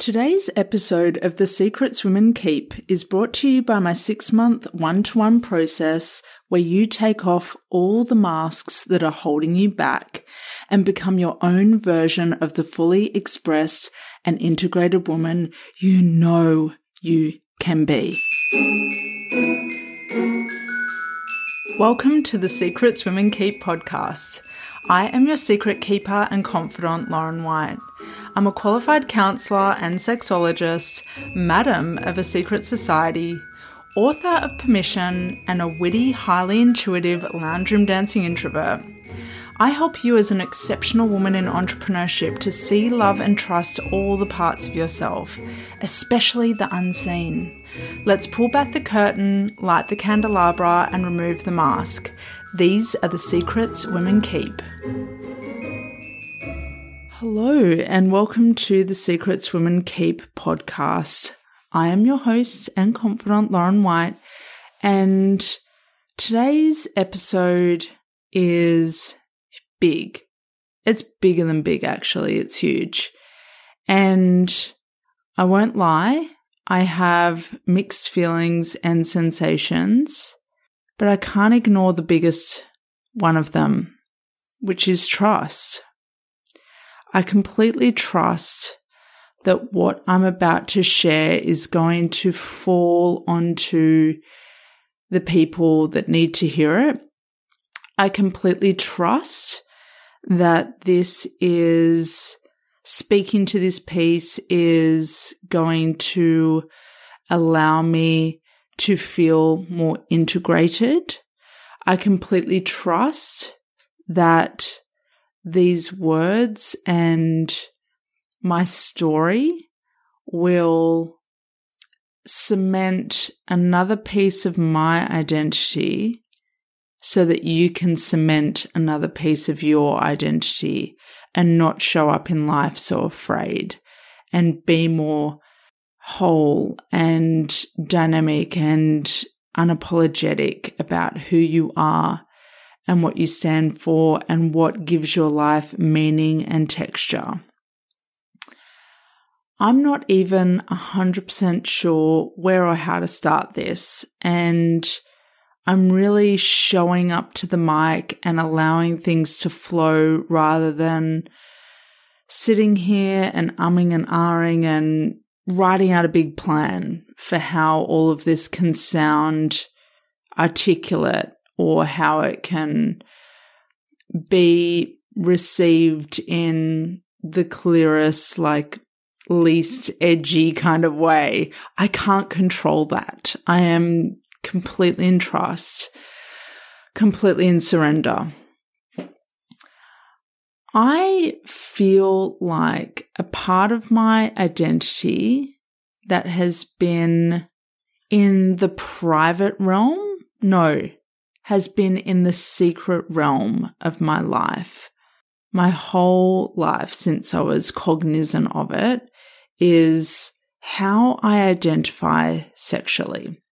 Today's episode of The Secrets Women Keep is brought to you by my six month one to one process where you take off all the masks that are holding you back and become your own version of the fully expressed and integrated woman you know you can be. Welcome to the Secrets Women Keep podcast. I am your secret keeper and confidant, Lauren White. I'm a qualified counsellor and sexologist, madam of a secret society, author of Permission, and a witty, highly intuitive lounge room dancing introvert. I help you as an exceptional woman in entrepreneurship to see, love, and trust all the parts of yourself, especially the unseen. Let's pull back the curtain, light the candelabra, and remove the mask. These are the secrets women keep. Hello, and welcome to the Secrets Women Keep podcast. I am your host and confidant, Lauren White, and today's episode is big. It's bigger than big, actually. It's huge. And I won't lie, I have mixed feelings and sensations, but I can't ignore the biggest one of them, which is trust. I completely trust that what I'm about to share is going to fall onto the people that need to hear it. I completely trust that this is speaking to this piece is going to allow me to feel more integrated. I completely trust that these words and my story will cement another piece of my identity so that you can cement another piece of your identity and not show up in life so afraid and be more whole and dynamic and unapologetic about who you are and what you stand for and what gives your life meaning and texture. I'm not even 100% sure where or how to start this, and I'm really showing up to the mic and allowing things to flow rather than sitting here and umming and ahhing and writing out a big plan for how all of this can sound articulate or how it can be received in the clearest, like least edgy kind of way. I can't control that. I am completely in trust, completely in surrender. I feel like a part of my identity that has been in the private realm. No, has been in the secret realm of my life. My whole life since I was cognizant of it is how I identify sexually,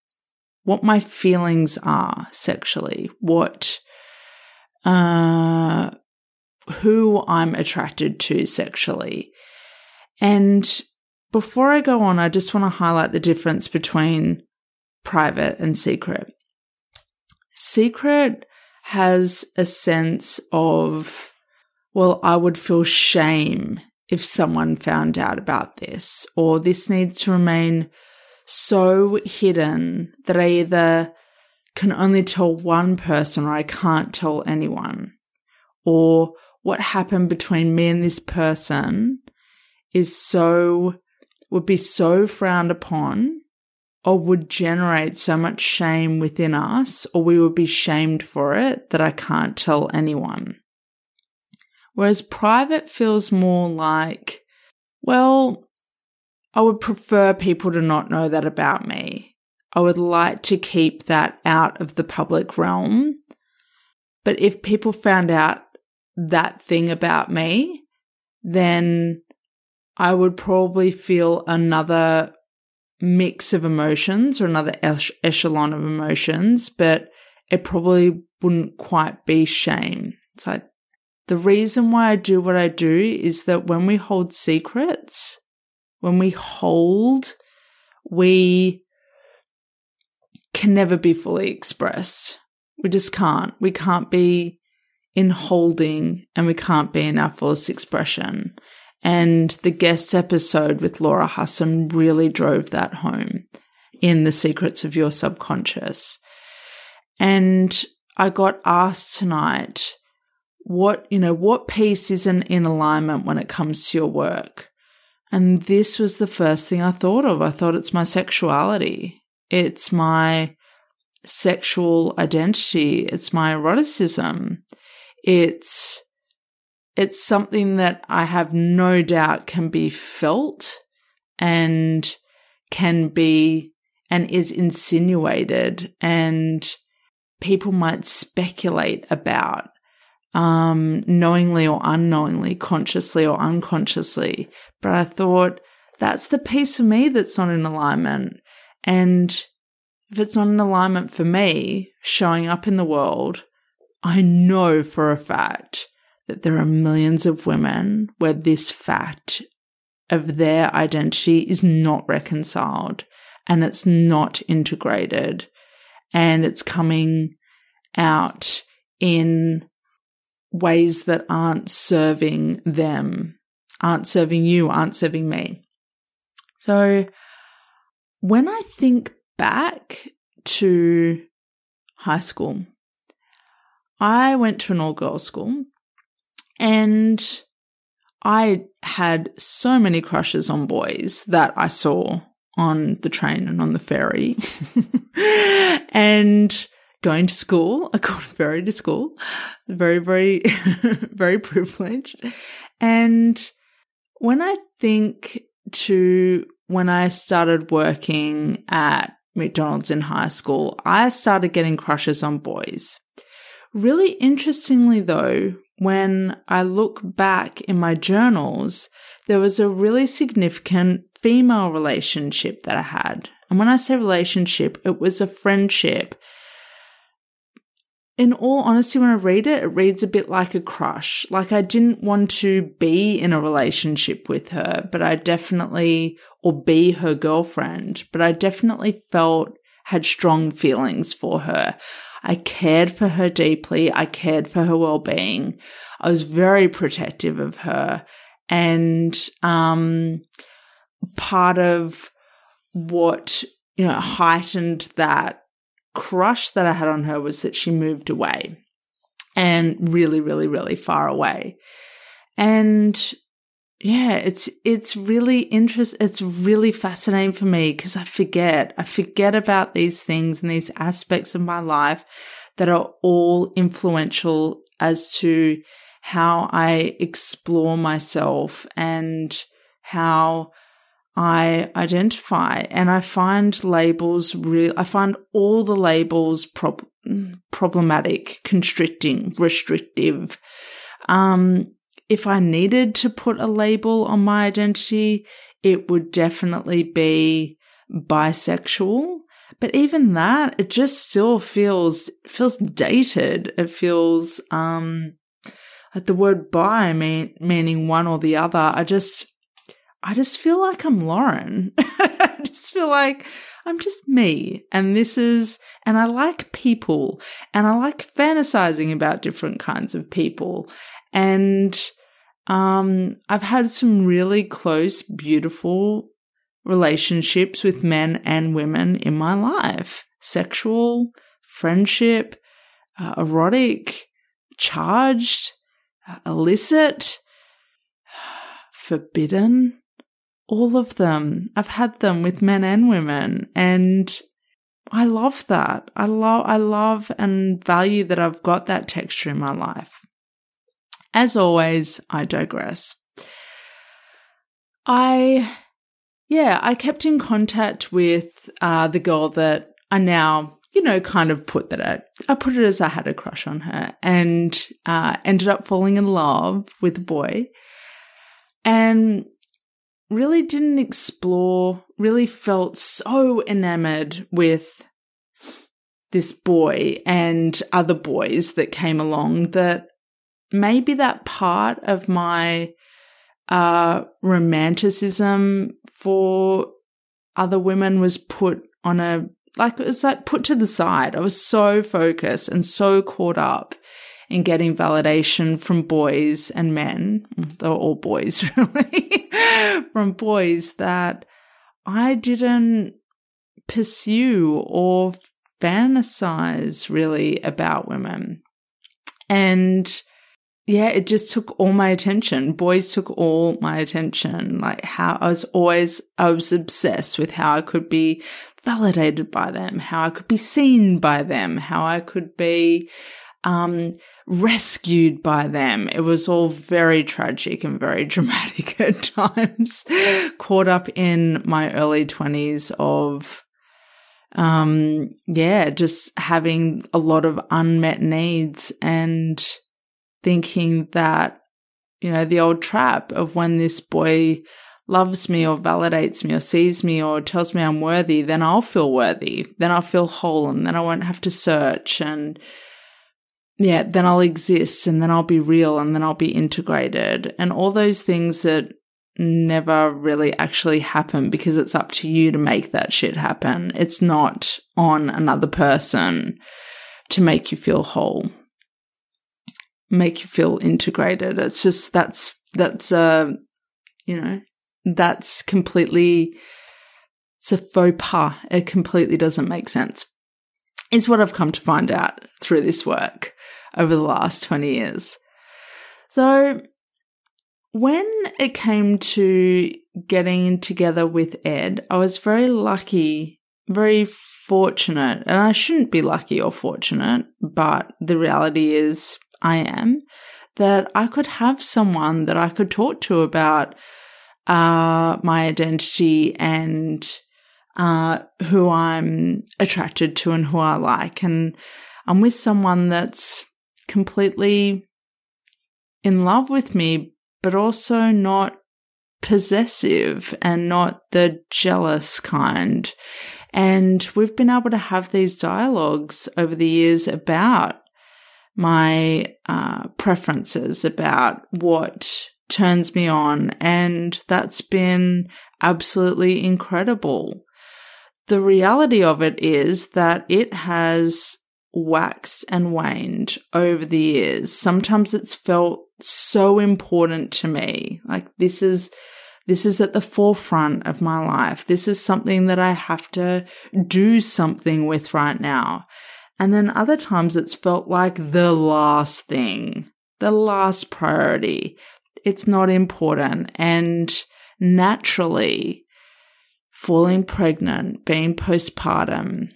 what my feelings are sexually, what, uh, who I'm attracted to sexually. And before I go on, I just want to highlight the difference between private and secret. Secret has a sense of, well, I would feel shame if someone found out about this, or this needs to remain so hidden that I either can only tell one person or I can't tell anyone. Or what happened between me and this person is so, would be so frowned upon or would generate so much shame within us, or we would be shamed for it that I can't tell anyone. Whereas private feels more like, well, I would prefer people to not know that about me. I would like to keep that out of the public realm. But if people found out that thing about me, then I would probably feel another mix of emotions or another echelon of emotions, but it probably wouldn't quite be shame. It's like the reason why I do what I do is that when we hold secrets, when we hold, we can never be fully expressed. We just can't. We can't be in holding and we can't be in our fullest expression. And the guest episode with Laura Husson really drove that home in The Secrets of Your Subconscious. And I got asked tonight, what, you know, what piece isn't in alignment when it comes to your work? And this was the first thing I thought of. I thought it's my sexuality. It's my sexual identity. It's my eroticism. It's it's something that I have no doubt can be felt and can be and is insinuated and people might speculate about um, knowingly or unknowingly, consciously or unconsciously. But I thought that's the piece of me that's not in alignment. And if it's not in alignment for me showing up in the world, I know for a fact that there are millions of women where this fact of their identity is not reconciled and it's not integrated and it's coming out in ways that aren't serving them, aren't serving you, aren't serving me. So when I think back to high school, I went to an all girls school and I had so many crushes on boys that I saw on the train and on the ferry. and going to school, I got ferry to school, very, very, very privileged. And when I think to when I started working at McDonald's in high school, I started getting crushes on boys. Really interestingly, though, when I look back in my journals, there was a really significant female relationship that I had. And when I say relationship, it was a friendship. In all honesty, when I read it, it reads a bit like a crush. Like I didn't want to be in a relationship with her, but I definitely, or be her girlfriend, but I definitely felt, had strong feelings for her. I cared for her deeply. I cared for her well-being. I was very protective of her. And, um, part of what, you know, heightened that crush that I had on her was that she moved away and really, really, really far away. And yeah, it's, it's really interest, it's really fascinating for me because I forget, I forget about these things and these aspects of my life that are all influential as to how I explore myself and how I identify. And I find labels real, I find all the labels prob- problematic, constricting, restrictive. Um, if I needed to put a label on my identity, it would definitely be bisexual. But even that, it just still feels feels dated. It feels um like the word bi mean, meaning one or the other. I just I just feel like I'm Lauren. I just feel like I'm just me. And this is, and I like people and I like fantasizing about different kinds of people. And um, I've had some really close, beautiful relationships with men and women in my life sexual, friendship, uh, erotic, charged, uh, illicit, forbidden. All of them. I've had them with men and women. And I love that. I love, I love and value that I've got that texture in my life. As always, I digress. I, yeah, I kept in contact with uh, the girl that I now, you know, kind of put that I, I put it as I had a crush on her and uh, ended up falling in love with a boy and really didn't explore, really felt so enamored with this boy and other boys that came along that maybe that part of my uh, romanticism for other women was put on a, like, it was like put to the side. I was so focused and so caught up in getting validation from boys and men. They were all boys, really, from boys that I didn't pursue or fantasize really about women. And yeah, it just took all my attention. Boys took all my attention. Like how I was always, I was obsessed with how I could be validated by them, how I could be seen by them, how I could be, um, rescued by them. It was all very tragic and very dramatic at times, caught up in my early twenties of, um, yeah, just having a lot of unmet needs and, thinking that, you know, the old trap of when this boy loves me or validates me or sees me or tells me I'm worthy, then I'll feel worthy. Then I'll feel whole and then I won't have to search and yeah, then I'll exist and then I'll be real and then I'll be integrated and all those things that never really actually happen because it's up to you to make that shit happen. It's not on another person to make you feel whole make you feel integrated. It's just that's that's uh you know that's completely it's a faux pas. It completely doesn't make sense. Is what I've come to find out through this work over the last 20 years. So when it came to getting together with Ed, I was very lucky, very fortunate, and I shouldn't be lucky or fortunate, but the reality is I am, that I could have someone that I could talk to about uh, my identity and uh, who I'm attracted to and who I like. And I'm with someone that's completely in love with me, but also not possessive and not the jealous kind. And we've been able to have these dialogues over the years about my uh, preferences about what turns me on. And that's been absolutely incredible. The reality of it is that it has waxed and waned over the years. Sometimes it's felt so important to me. Like this is, this is at the forefront of my life. This is something that I have to do something with right now. And then other times it's felt like the last thing, the last priority. It's not important. And naturally, falling pregnant, being postpartum,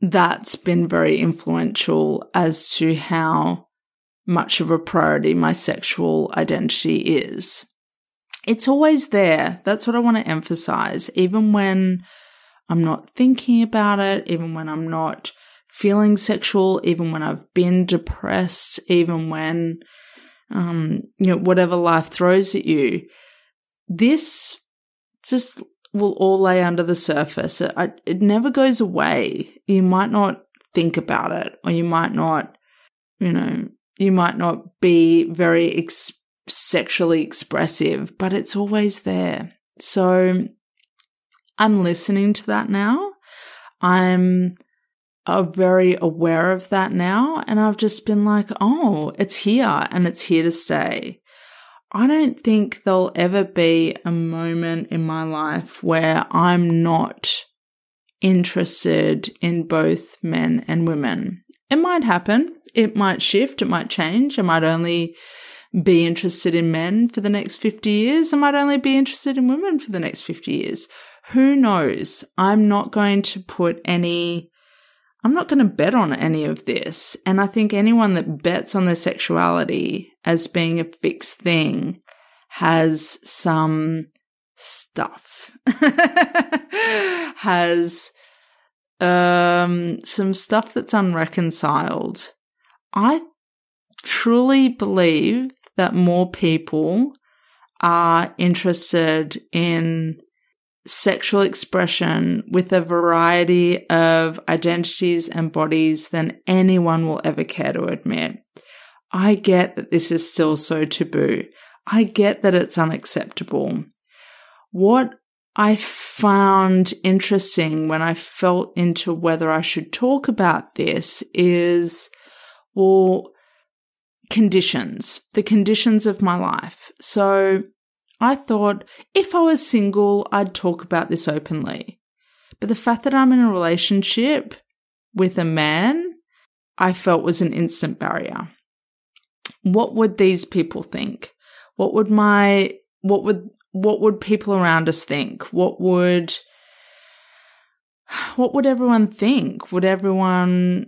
that's been very influential as to how much of a priority my sexual identity is. It's always there. That's what I want to emphasize. Even when I'm not thinking about it, even when I'm not feeling sexual, even when I've been depressed, even when, um, you know, whatever life throws at you. This just will all lay under the surface. It, it never goes away. You might not think about it, or you might not, you know, you might not be very ex- sexually expressive, but it's always there. So I'm listening to that now. I'm uh, very aware of that now. And I've just been like, oh, it's here and it's here to stay. I don't think there'll ever be a moment in my life where I'm not interested in both men and women. It might happen. It might shift. It might change. I might only be interested in men for the next 50 years. I might only be interested in women for the next 50 years. Who knows? I'm not going to put any, I'm not going to bet on any of this. And I think anyone that bets on their sexuality as being a fixed thing has some stuff, has um, some stuff that's unreconciled. I truly believe that more people are interested in sexual expression with a variety of identities and bodies than anyone will ever care to admit. I get that this is still so taboo. I get that it's unacceptable. what I found interesting when I felt into whether I should talk about this is, well, conditions, the conditions of my life. So I thought if I was single, I'd talk about this openly. But the fact that I'm in a relationship with a man, I felt was an instant barrier. What would these people think? What would my, what would, what would people around us think? What would, what would everyone think? Would everyone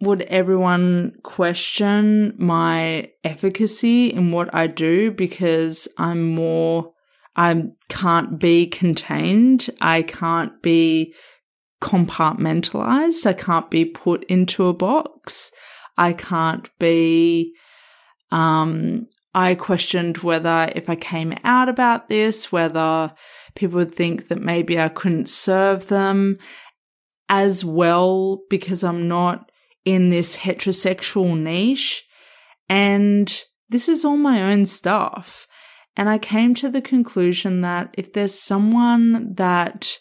would everyone question my efficacy in what I do because I'm more, I can't be contained. I can't be compartmentalized. I can't be put into a box. I can't be, um, I questioned whether if I came out about this, whether people would think that maybe I couldn't serve them as well because I'm not in this heterosexual niche. And this is all my own stuff. And I came to the conclusion that if there's someone that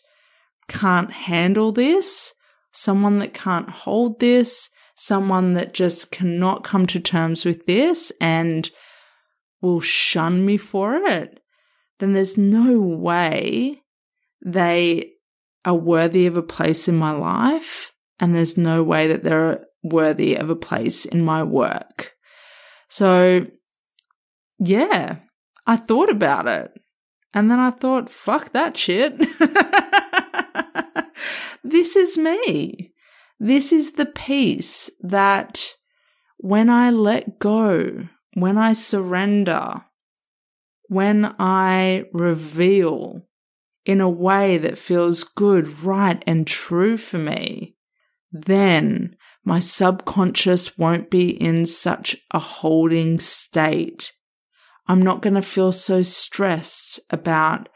can't handle this, someone that can't hold this, someone that just cannot come to terms with this and will shun me for it, then there's no way they are worthy of a place in my life. And there's no way that they're worthy of a place in my work. So, yeah, I thought about it. And then I thought, fuck that shit. this is me. This is the peace that when I let go, when I surrender, when I reveal in a way that feels good, right, and true for me, then my subconscious won't be in such a holding state. I'm not going to feel so stressed about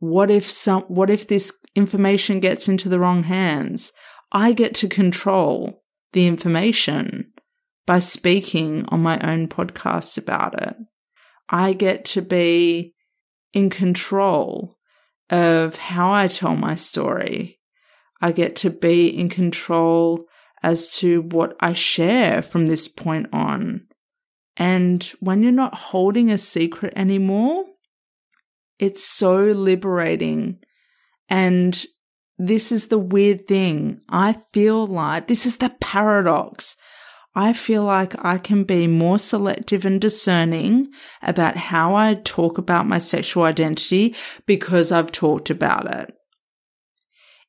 what if some, what if this information gets into the wrong hands? I get to control the information by speaking on my own podcast about it. I get to be in control of how I tell my story. I get to be in control as to what I share from this point on. And when you're not holding a secret anymore, it's so liberating. And this is the weird thing. I feel like this is the paradox. I feel like I can be more selective and discerning about how I talk about my sexual identity because I've talked about it.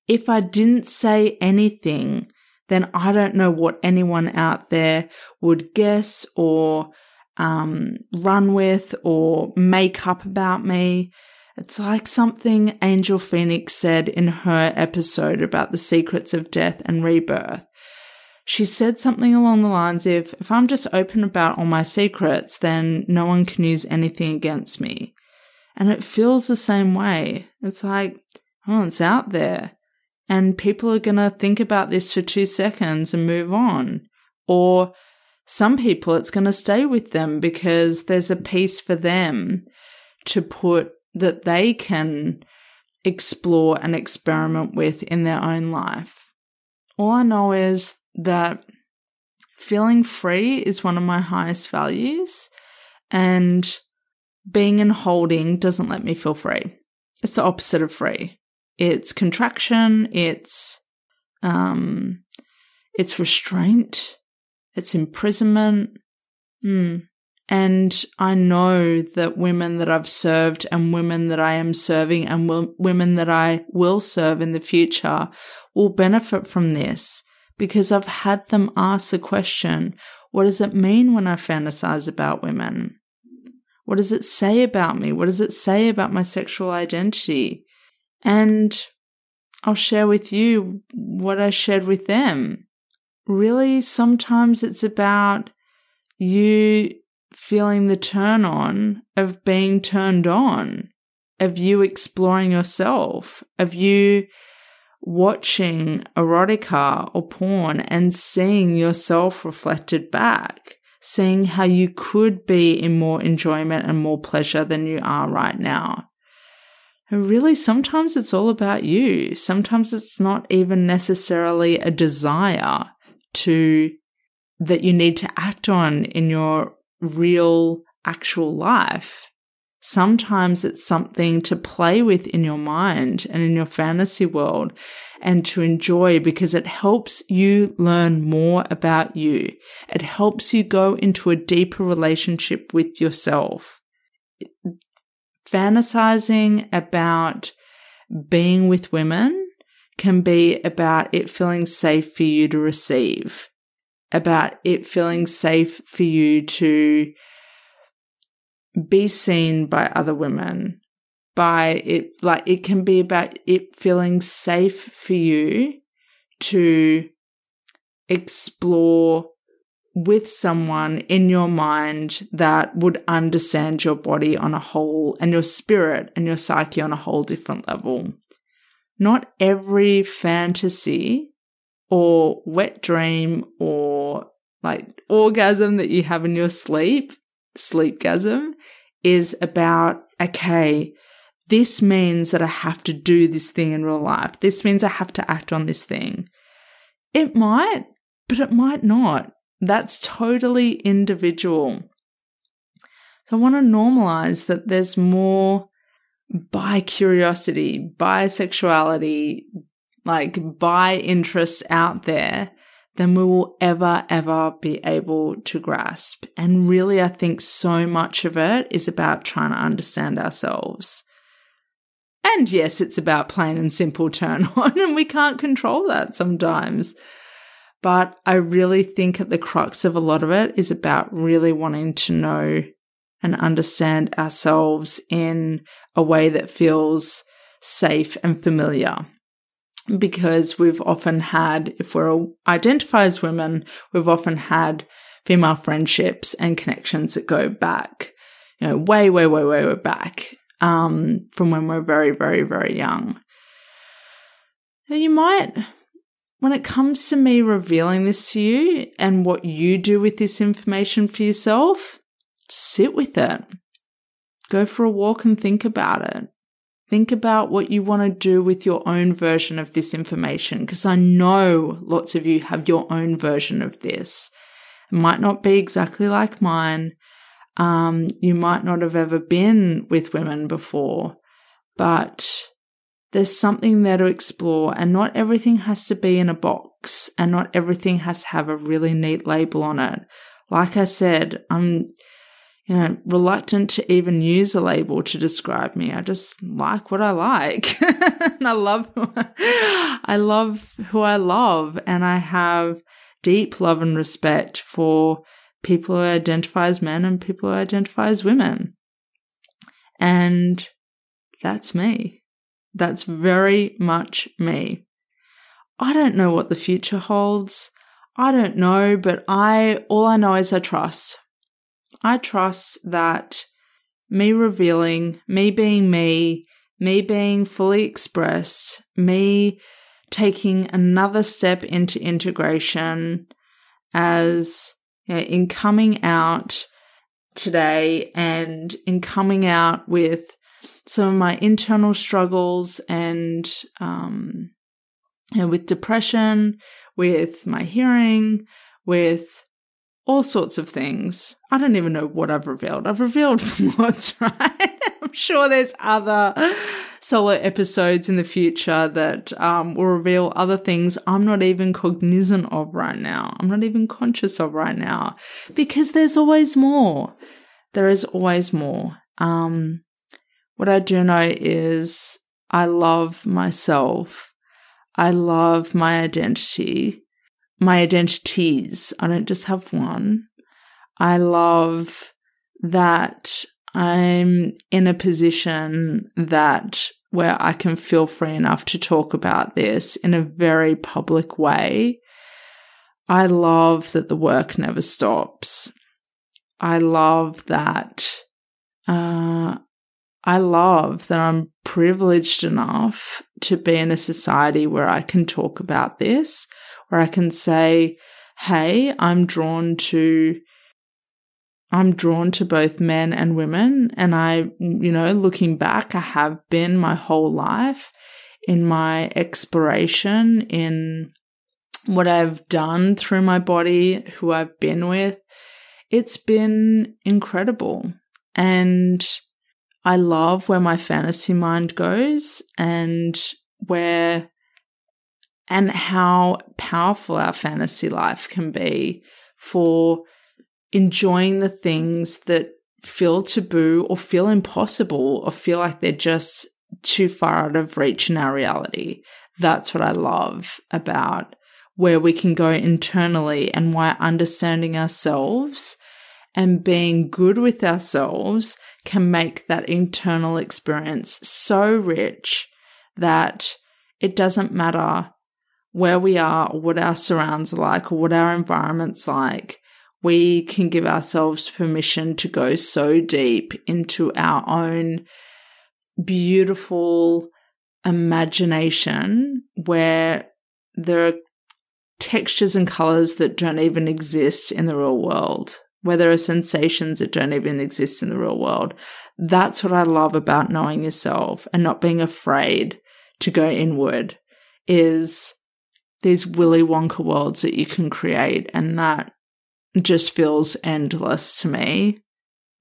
If I didn't say anything, then I don't know what anyone out there would guess or um, run with or make up about me. It's like something Angel Phoenix said in her episode about the secrets of death and rebirth. She said something along the lines of, if I'm just open about all my secrets, then no one can use anything against me. And it feels the same way. It's like, oh, it's out there and people are going to think about this for two seconds and move on. Or some people, it's going to stay with them because there's a piece for them to put that they can explore and experiment with in their own life. All I know is that feeling free is one of my highest values, and being in holding doesn't let me feel free. It's the opposite of free. It's contraction, it's um it's restraint, it's imprisonment. Mm. And I know that women that I've served and women that I am serving and will, women that I will serve in the future will benefit from this because I've had them ask the question, what does it mean when I fantasize about women? What does it say about me? What does it say about my sexual identity? And I'll share with you what I shared with them. Really, sometimes it's about you feeling the turn on of being turned on, of you exploring yourself, of you watching erotica or porn and seeing yourself reflected back, seeing how you could be in more enjoyment and more pleasure than you are right now. Really, sometimes it's all about you. Sometimes it's not even necessarily a desire to that you need to act on in your real actual life. Sometimes it's something to play with in your mind and in your fantasy world and to enjoy because it helps you learn more about you. It helps you go into a deeper relationship with yourself. Fantasizing about being with women can be about it feeling safe for you to receive, about it feeling safe for you to be seen by other women by it like it can be about it feeling safe for you to explore with someone in your mind that would understand your body on a whole and your spirit and your psyche on a whole different level. Not every fantasy or wet dream or like orgasm that you have in your sleep sleepgasm is about, okay, this means that I have to do this thing in real life. This means I have to act on this thing. It might, but it might not. That's totally individual. So I want to normalize that there's more bi curiosity, bisexuality, like bi interests out there than we will ever, ever be able to grasp. And really, I think so much of it is about trying to understand ourselves. And yes, it's about plain and simple turn on, and we can't control that sometimes. But I really think at the crux of a lot of it is about really wanting to know and understand ourselves in a way that feels safe and familiar because we've often had, if we're identified as women, we've often had female friendships and connections that go back, you know, way, way, way, way, way back, um, from when we're very, very, very young. You might, when it comes to me revealing this to you and what you do with this information for yourself, sit with it. Go for a walk and think about it. Think about what you want to do with your own version of this information, because I know lots of you have your own version of this. It might not be exactly like mine. Um, you might not have ever been with women before, but there's something there to explore, and not everything has to be in a box, and not everything has to have a really neat label on it. Like I said, I'm you know, reluctant to even use a label to describe me. I just like what I like. and I love, I love who I love. And I have deep love and respect for people who identify as men and people who identify as women. And that's me. That's very much me. I don't know what the future holds. I don't know, but I, all I know is I trust. I trust that me revealing, me being me, me being fully expressed, me taking another step into integration as you know, in coming out today and in coming out with some of my internal struggles and um, know, with depression, with my hearing, with all sorts of things. I don't even know what I've revealed. I've revealed lots, right? I'm sure there's other solo episodes in the future that um, will reveal other things I'm not even cognizant of right now. I'm not even conscious of right now because there's always more. There is always more. Um, what I do know is I love myself. I love my identity my identities. I don't just have one. I love that I'm in a position that where I can feel free enough to talk about this in a very public way. I love that the work never stops. I love that, uh, I love that I'm privileged enough to be in a society where I can talk about this, where I can say, Hey, I'm drawn to I'm drawn to both men and women. And I, you know, looking back, I have been my whole life in my exploration, in what I've done through my body, who I've been with. It's been incredible. And I love where my fantasy mind goes and where and how powerful our fantasy life can be for enjoying the things that feel taboo or feel impossible or feel like they're just too far out of reach in our reality. That's what I love about where we can go internally and why understanding ourselves and being good with ourselves can make that internal experience so rich that it doesn't matter where we are or what our surrounds are like or what our environment's like we can give ourselves permission to go so deep into our own beautiful imagination where there are textures and colors that don't even exist in the real world, where there are sensations that don't even exist in the real world. That's what I love about knowing yourself and not being afraid to go inward is these Willy Wonka worlds that you can create. And that just feels endless to me.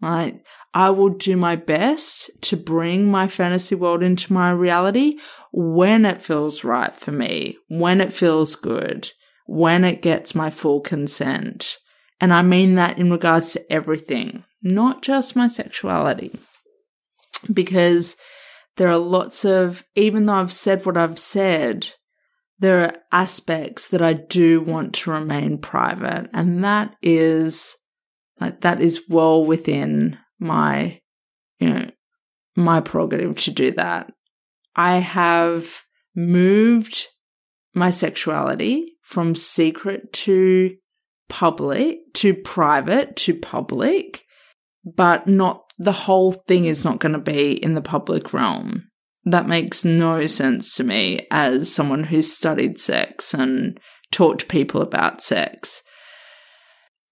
Right. I will do my best to bring my fantasy world into my reality when it feels right for me, when it feels good, when it gets my full consent. And I mean that in regards to everything, not just my sexuality. Because there are lots of, even though I've said what I've said, there are aspects that I do want to remain private. And that is, like, that is well within my, you know, my prerogative to do that. I have moved my sexuality from secret to public to private to public, but not the whole thing is not going to be in the public realm that makes no sense to me as someone who's studied sex and to people about sex.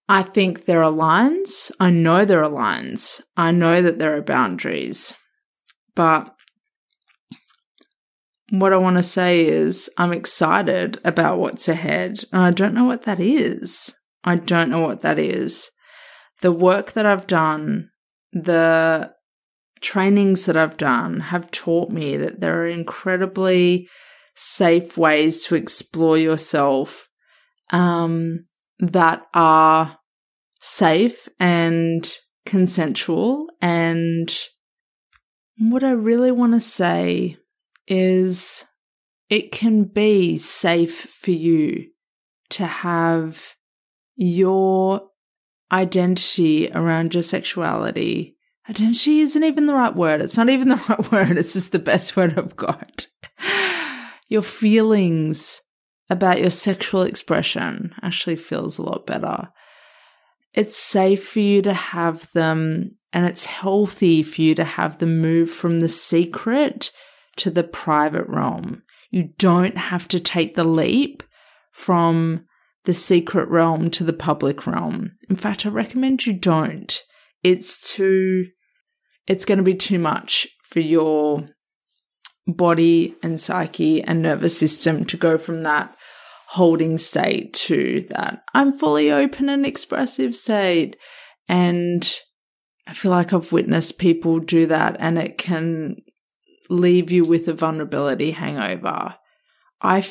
I think there are lines. I know there are lines. I know that there are boundaries. But what I want to say is I'm excited about what's ahead. And I don't know what that is. I don't know what that is. The work that I've done, the trainings that I've done have taught me that there are incredibly safe ways to explore yourself um, that are safe and consensual. And what I really want to say is it can be safe for you to have your identity around your sexuality Identity isn't even the right word. It's not even the right word. It's just the best word I've got. Your feelings about your sexual expression actually feels a lot better. It's safe for you to have them and it's healthy for you to have them move from the secret to the private realm. You don't have to take the leap from the secret realm to the public realm. In fact, I recommend you don't. It's too it's going to be too much for your body and psyche and nervous system to go from that holding state to that I'm fully open and expressive state. And I feel like I've witnessed people do that and it can leave you with a vulnerability hangover. I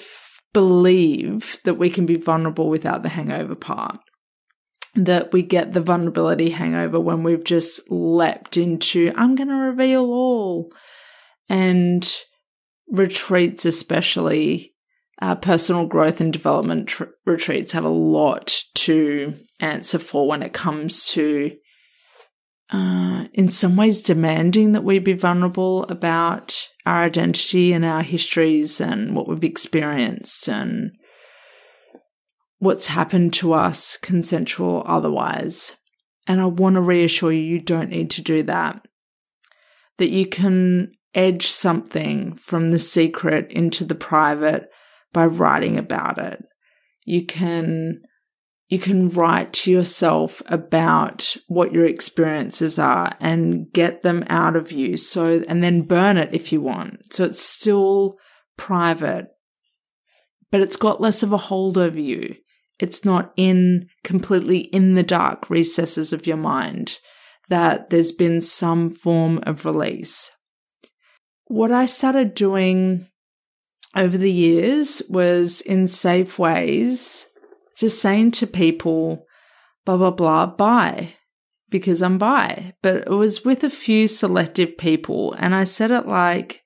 believe that we can be vulnerable without the hangover part that we get the vulnerability hangover when we've just leapt into, I'm going to reveal all. And retreats, especially uh, personal growth and development tr- retreats, have a lot to answer for when it comes to, uh, in some ways, demanding that we be vulnerable about our identity and our histories and what we've experienced and what's happened to us, consensual otherwise. And I want to reassure you, you don't need to do that. That you can edge something from the secret into the private by writing about it. You can you can write to yourself about what your experiences are and get them out of you. So, and then burn it if you want. So it's still private, but it's got less of a hold over you. It's not in completely in the dark recesses of your mind that there's been some form of release. What I started doing over the years was in safe ways, just saying to people, blah, blah, blah, bye, because I'm bi. But it was with a few selective people. And I said it like,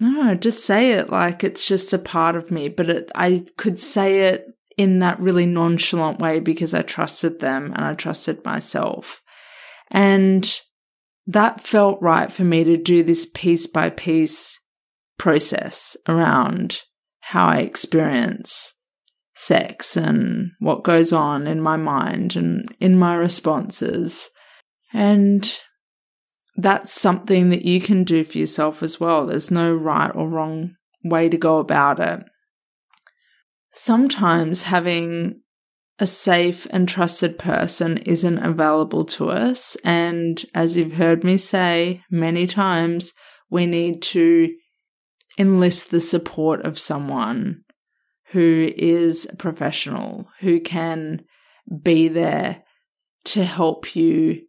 no, just say it like it's just a part of me. But it, I could say it in that really nonchalant way because I trusted them and I trusted myself. And that felt right for me to do this piece by piece process around how I experience sex and what goes on in my mind and in my responses. And that's something that you can do for yourself as well. There's no right or wrong way to go about it. Sometimes having a safe and trusted person isn't available to us. And as you've heard me say many times, we need to enlist the support of someone who is a professional, who can be there to help you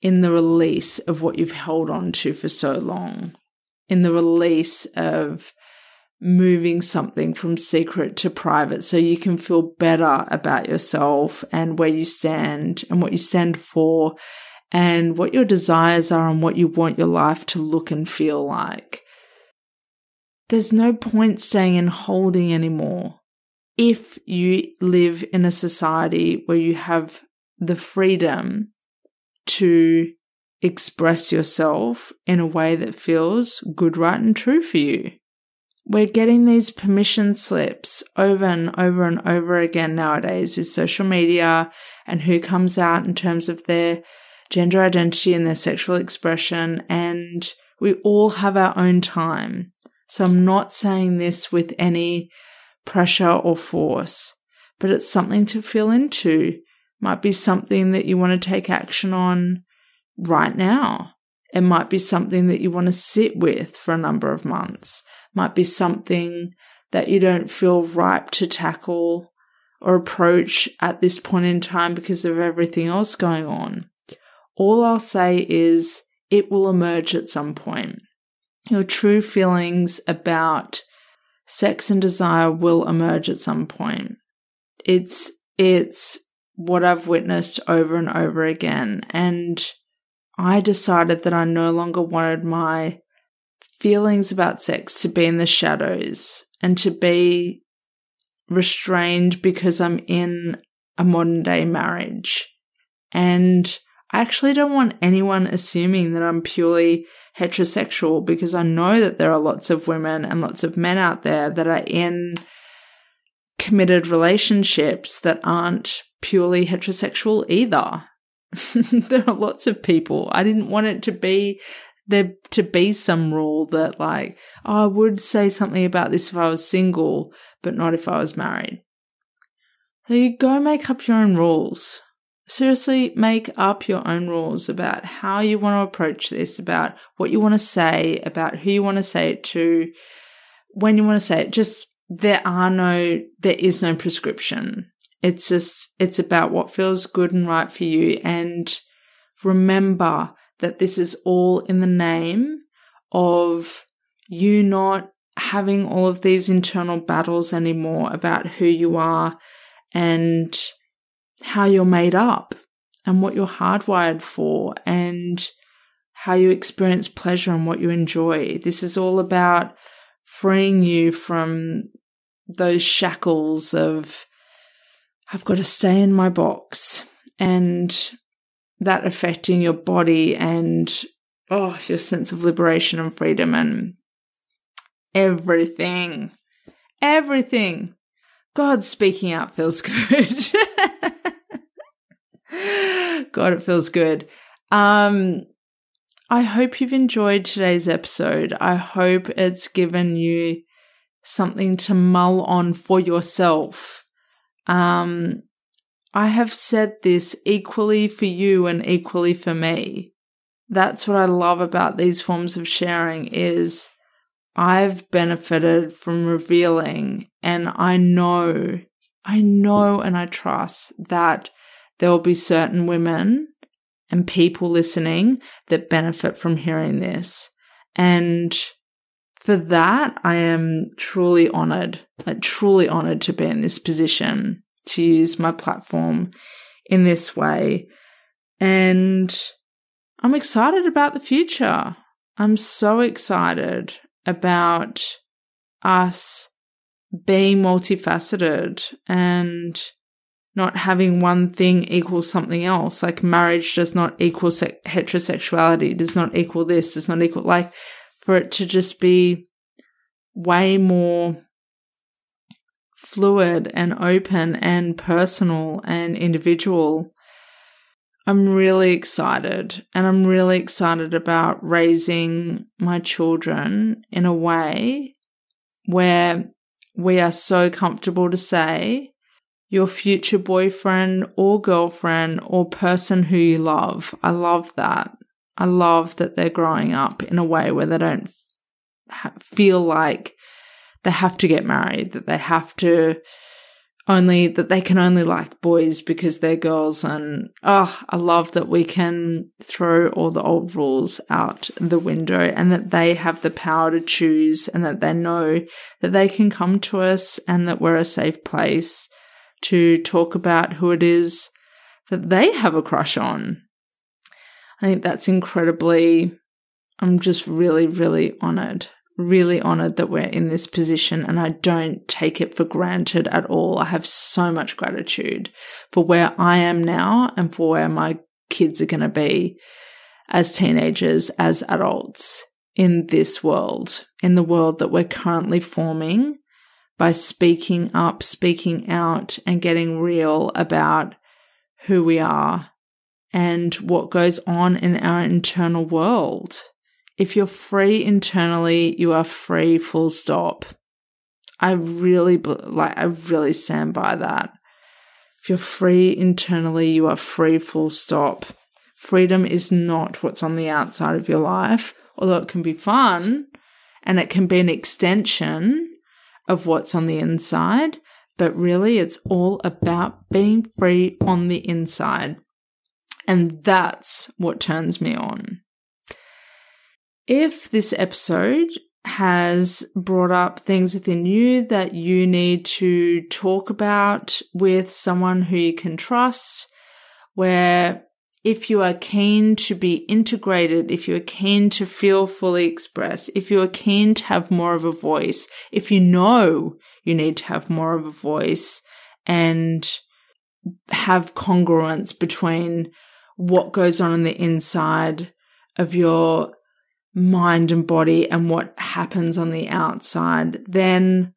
in the release of what you've held on to for so long, in the release of moving something from secret to private so you can feel better about yourself and where you stand and what you stand for and what your desires are and what you want your life to look and feel like. There's no point staying and holding anymore. If you live in a society where you have the freedom to express yourself in a way that feels good, right, and true for you. We're getting these permission slips over and over and over again nowadays with social media and who comes out in terms of their gender identity and their sexual expression. And we all have our own time. So I'm not saying this with any pressure or force, but it's something to feel into. Might be something that you want to take action on right now. It might be something that you want to sit with for a number of months. Might be something that you don't feel ripe to tackle or approach at this point in time because of everything else going on. All I'll say is it will emerge at some point. Your true feelings about sex and desire will emerge at some point. It's, it's what I've witnessed over and over again. And I decided that I no longer wanted my feelings about sex to be in the shadows and to be restrained because I'm in a modern day marriage. And I actually don't want anyone assuming that I'm purely heterosexual because I know that there are lots of women and lots of men out there that are in committed relationships that aren't purely heterosexual either. there are lots of people. I didn't want it to be there to be some rule that like, oh, I would say something about this if I was single, but not if I was married. So you go make up your own rules. Seriously, make up your own rules about how you want to approach this, about what you want to say, about who you want to say it to, when you want to say it. Just there are no, there is no prescription. It's just, it's about what feels good and right for you. And remember that this is all in the name of you not having all of these internal battles anymore about who you are and how you're made up and what you're hardwired for and how you experience pleasure and what you enjoy. This is all about freeing you from those shackles of I've got to stay in my box and that affecting your body and oh your sense of liberation and freedom and everything. Everything. God speaking out feels good god it feels good. Um i hope you've enjoyed today's episode. I hope it's given you something to mull on for yourself. Um, I have said this equally for you and equally for me. That's what I love about these forms of sharing is I've benefited from revealing and I know, I know and I trust that there will be certain women and people listening that benefit from hearing this. And for that, I am truly honored, like truly honored to be in this position to use my platform in this way. And I'm excited about the future. I'm so excited about us being multifaceted and not having one thing equal something else. Like marriage does not equal se- heterosexuality, does not equal this, does not equal like for it to just be way more fluid and open and personal and individual. I'm really excited and I'm really excited about raising my children in a way where we are so comfortable to say your future boyfriend or girlfriend or person who you love. I love that. I love that they're growing up in a way where they don't feel like they have to get married, that they have to only that they can only like boys because they're girls and oh i love that we can throw all the old rules out the window and that they have the power to choose and that they know that they can come to us and that we're a safe place to talk about who it is that they have a crush on i think that's incredibly i'm just really really honored really honored that we're in this position and I don't take it for granted at all. I have so much gratitude for where I am now and for where my kids are going to be as teenagers, as adults in this world, in the world that we're currently forming by speaking up, speaking out, and getting real about who we are and what goes on in our internal world. If you're free internally, you are free full stop. I really like I really stand by that. If you're free internally, you are free full stop. Freedom is not what's on the outside of your life, although it can be fun and it can be an extension of what's on the inside, but really it's all about being free on the inside. And that's what turns me on. If this episode has brought up things within you that you need to talk about with someone who you can trust, where if you are keen to be integrated, if you are keen to feel fully expressed, if you are keen to have more of a voice, if you know you need to have more of a voice and have congruence between what goes on in the inside of your mind and body and what happens on the outside, then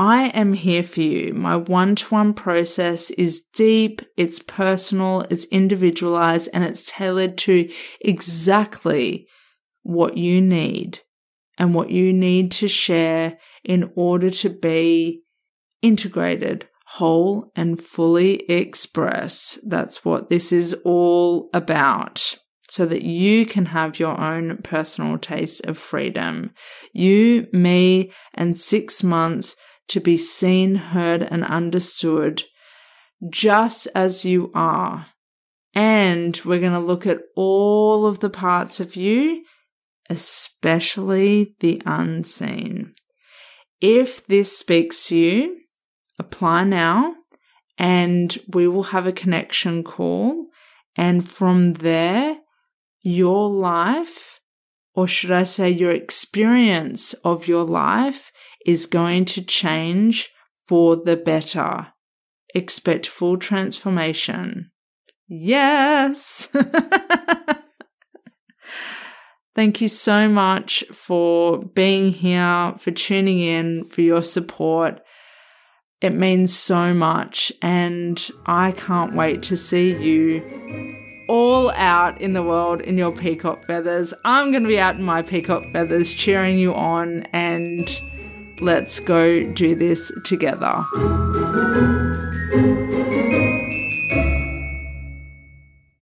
I am here for you. My one to one process is deep, it's personal, it's individualized, and it's tailored to exactly what you need and what you need to share in order to be integrated, whole, and fully expressed. That's what this is all about so that you can have your own personal taste of freedom. You, me, and six months to be seen, heard, and understood just as you are. And we're going to look at all of the parts of you, especially the unseen. If this speaks to you, apply now and we will have a connection call. And from there, your life, or should I say your experience of your life is going to change for the better. Expect full transformation. Yes. Thank you so much for being here, for tuning in, for your support. It means so much, and I can't wait to see you all out in the world in your peacock feathers. I'm going to be out in my peacock feathers cheering you on, and let's go do this together.